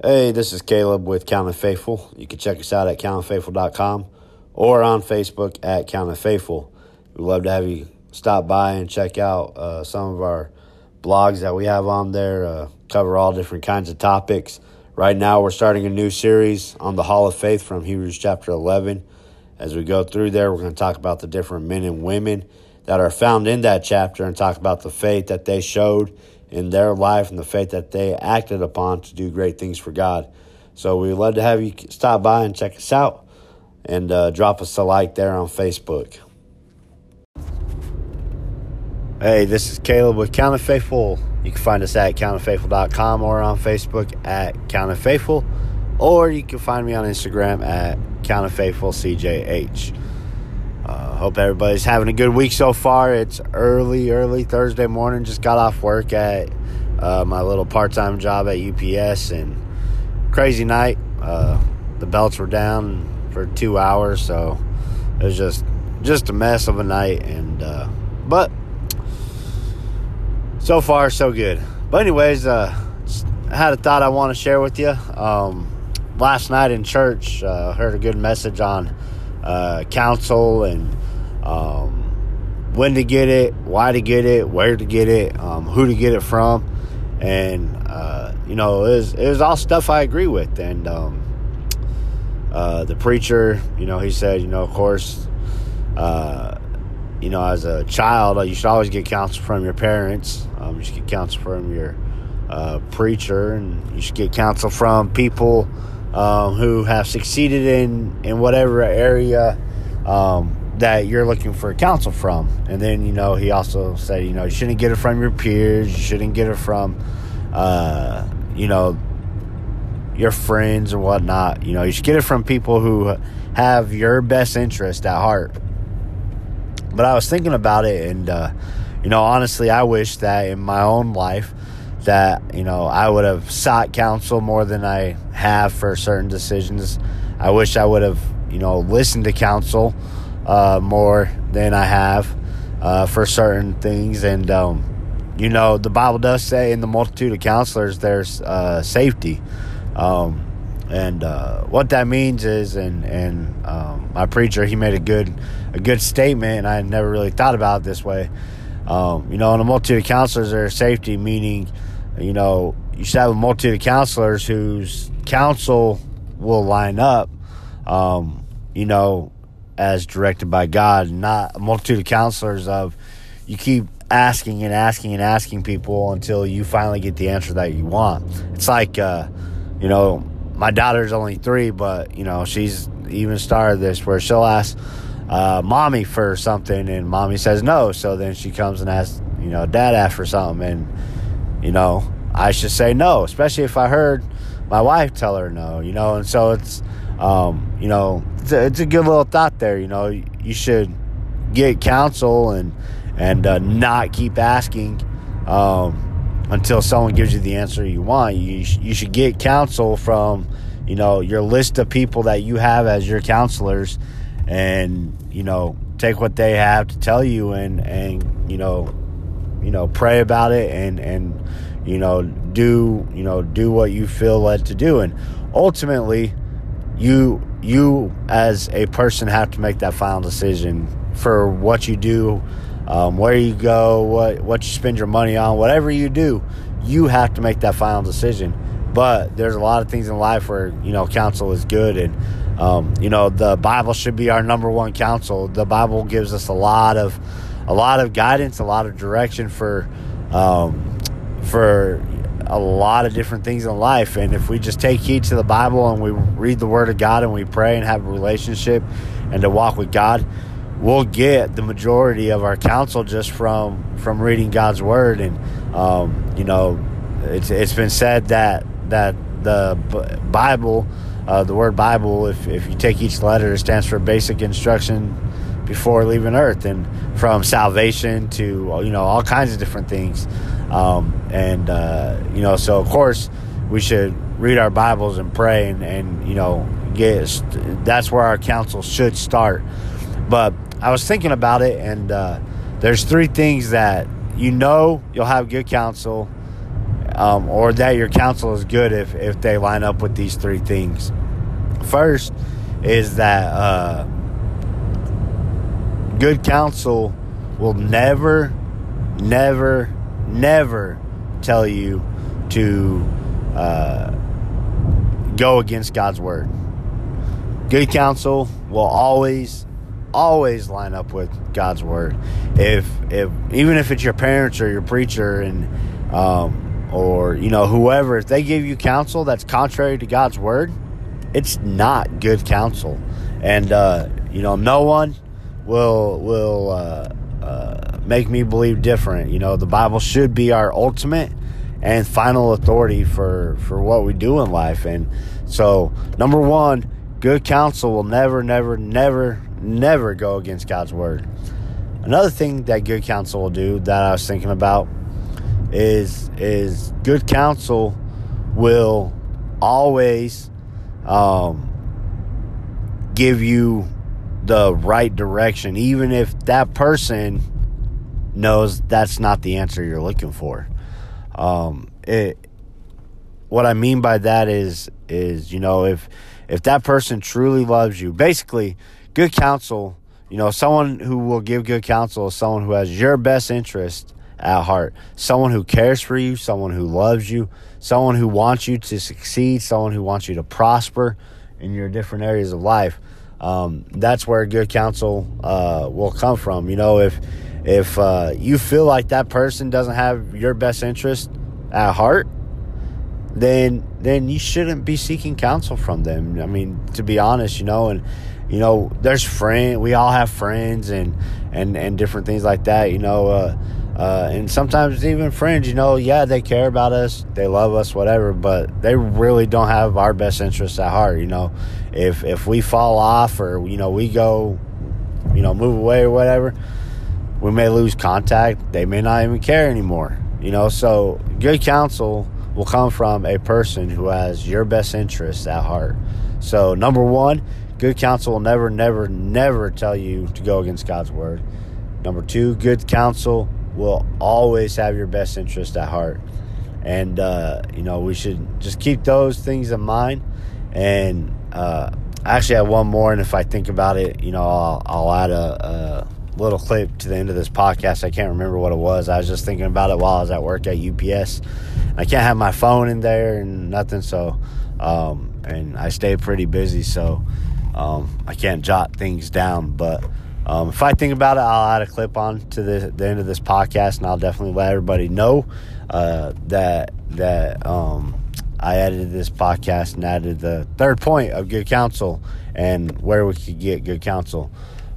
Hey, this is Caleb with Count of Faithful. You can check us out at countfaithful.com or on Facebook at Count Faithful. We'd love to have you stop by and check out uh, some of our blogs that we have on there. Uh, cover all different kinds of topics. Right now, we're starting a new series on the Hall of Faith from Hebrews chapter 11. As we go through there, we're going to talk about the different men and women that are found in that chapter and talk about the faith that they showed in their life and the faith that they acted upon to do great things for God. So we'd love to have you stop by and check us out and uh, drop us a like there on Facebook. Hey, this is Caleb with Count of Faithful. You can find us at countfaithful.com or on Facebook at Count of Faithful, or you can find me on Instagram at Count Faithful CJH. Uh, hope everybody's having a good week so far. It's early, early Thursday morning. Just got off work at uh, my little part time job at UPS and crazy night. Uh, the belts were down for two hours, so it was just just a mess of a night. And uh, but so far so good. But anyways, uh, I had a thought I want to share with you. Um, last night in church, uh, heard a good message on uh, counsel and um, when to get it, why to get it, where to get it, um, who to get it from, and uh, you know it was, it was all stuff I agree with. And um, uh, the preacher, you know, he said, you know, of course, uh, you know, as a child, uh, you should always get counsel from your parents. Um, you should get counsel from your uh, preacher, and you should get counsel from people um, who have succeeded in in whatever area um, that you're looking for counsel from. And then you know he also said you know you shouldn't get it from your peers. You shouldn't get it from uh, you know your friends or whatnot. You know you should get it from people who have your best interest at heart. But I was thinking about it, and uh, you know honestly, I wish that in my own life that you know I would have sought counsel more than I have for certain decisions. I wish I would have you know listened to counsel uh, more than I have uh, for certain things, and um, you know the Bible does say in the multitude of counselors there's uh, safety. Um, and uh, what that means is, and and um, my preacher he made a good a good statement, and I never really thought about it this way. Um, you know, in a multitude of counselors, there's safety, meaning you know, you should have a multitude of counselors whose counsel will line up, um, you know, as directed by God, not a multitude of counselors of you keep asking and asking and asking people until you finally get the answer that you want. It's like, uh, you know, my daughter's only three, but, you know, she's even started this where she'll ask uh, mommy for something and mommy says no. So then she comes and asks, you know, dad asks for something and, you know, I should say no, especially if I heard my wife tell her no, you know, and so it's, um, you know, it's a, it's a, good little thought there, you know, you should get counsel and, and uh, not keep asking um, until someone gives you the answer you want. You, you should get counsel from, you know, your list of people that you have as your counselors and, you know, take what they have to tell you and, and, you know, you know, pray about it and, and, you know, do, you know, do what you feel led to do. And ultimately, you, you as a person have to make that final decision for what you do, um, where you go, what, what you spend your money on, whatever you do, you have to make that final decision. But there's a lot of things in life where, you know, counsel is good and, um, you know, the Bible should be our number one counsel. The Bible gives us a lot of, a lot of guidance, a lot of direction for um, for a lot of different things in life. And if we just take heed to the Bible and we read the Word of God and we pray and have a relationship and to walk with God, we'll get the majority of our counsel just from from reading God's Word. And um, you know, it's it's been said that that the Bible, uh, the word Bible, if if you take each letter, it stands for basic instruction before leaving earth and from salvation to you know all kinds of different things um, and uh, you know so of course we should read our bibles and pray and, and you know get that's where our counsel should start but i was thinking about it and uh, there's three things that you know you'll have good counsel um, or that your counsel is good if, if they line up with these three things. First is that uh, good counsel will never, never, never tell you to uh, go against God's word. Good counsel will always, always line up with God's word. If if even if it's your parents or your preacher and um, or you know whoever, if they give you counsel that's contrary to God's word, it's not good counsel. And uh, you know, no one will will uh, uh, make me believe different. You know, the Bible should be our ultimate and final authority for for what we do in life. And so, number one, good counsel will never, never, never, never go against God's word. Another thing that good counsel will do that I was thinking about is is good counsel will always um, give you the right direction, even if that person knows that's not the answer you're looking for. Um, it, what I mean by that is is you know if if that person truly loves you, basically, good counsel. You know, someone who will give good counsel is someone who has your best interest at heart. Someone who cares for you, someone who loves you, someone who wants you to succeed, someone who wants you to prosper in your different areas of life. Um, that's where good counsel uh, will come from. You know, if if uh, you feel like that person doesn't have your best interest at heart, then then you shouldn't be seeking counsel from them. I mean, to be honest, you know, and you know, there's friend. We all have friends and and and different things like that. You know, uh, uh, and sometimes even friends, you know, yeah, they care about us, they love us, whatever, but they really don't have our best interests at heart. You know, if if we fall off or you know we go, you know, move away or whatever, we may lose contact. They may not even care anymore. You know, so good counsel will come from a person who has your best interests at heart. So number one, good counsel will never, never, never tell you to go against God's word. Number two, good counsel will always have your best interest at heart. And, uh, you know, we should just keep those things in mind. And uh, I actually have one more. And if I think about it, you know, I'll, I'll add a, a, little clip to the end of this podcast. I can't remember what it was. I was just thinking about it while I was at work at UPS. I can't have my phone in there and nothing. So, um, and I stay pretty busy. So, um, I can't jot things down. But, um, if I think about it, I'll add a clip on to the, the end of this podcast, and I'll definitely let everybody know uh, that that um, I added this podcast and added the third point of good counsel and where we could get good counsel.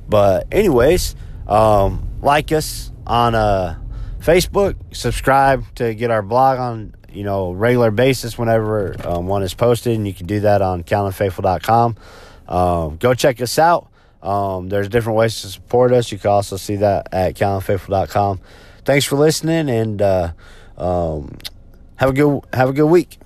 But anyways, um, like us on uh, Facebook, subscribe to get our blog on you know regular basis whenever um, one is posted, and you can do that on CalvinFaithful.com. Um, go check us out. Um, there's different ways to support us. You can also see that at calvinfaithful.com. Thanks for listening, and uh, um, have a good have a good week.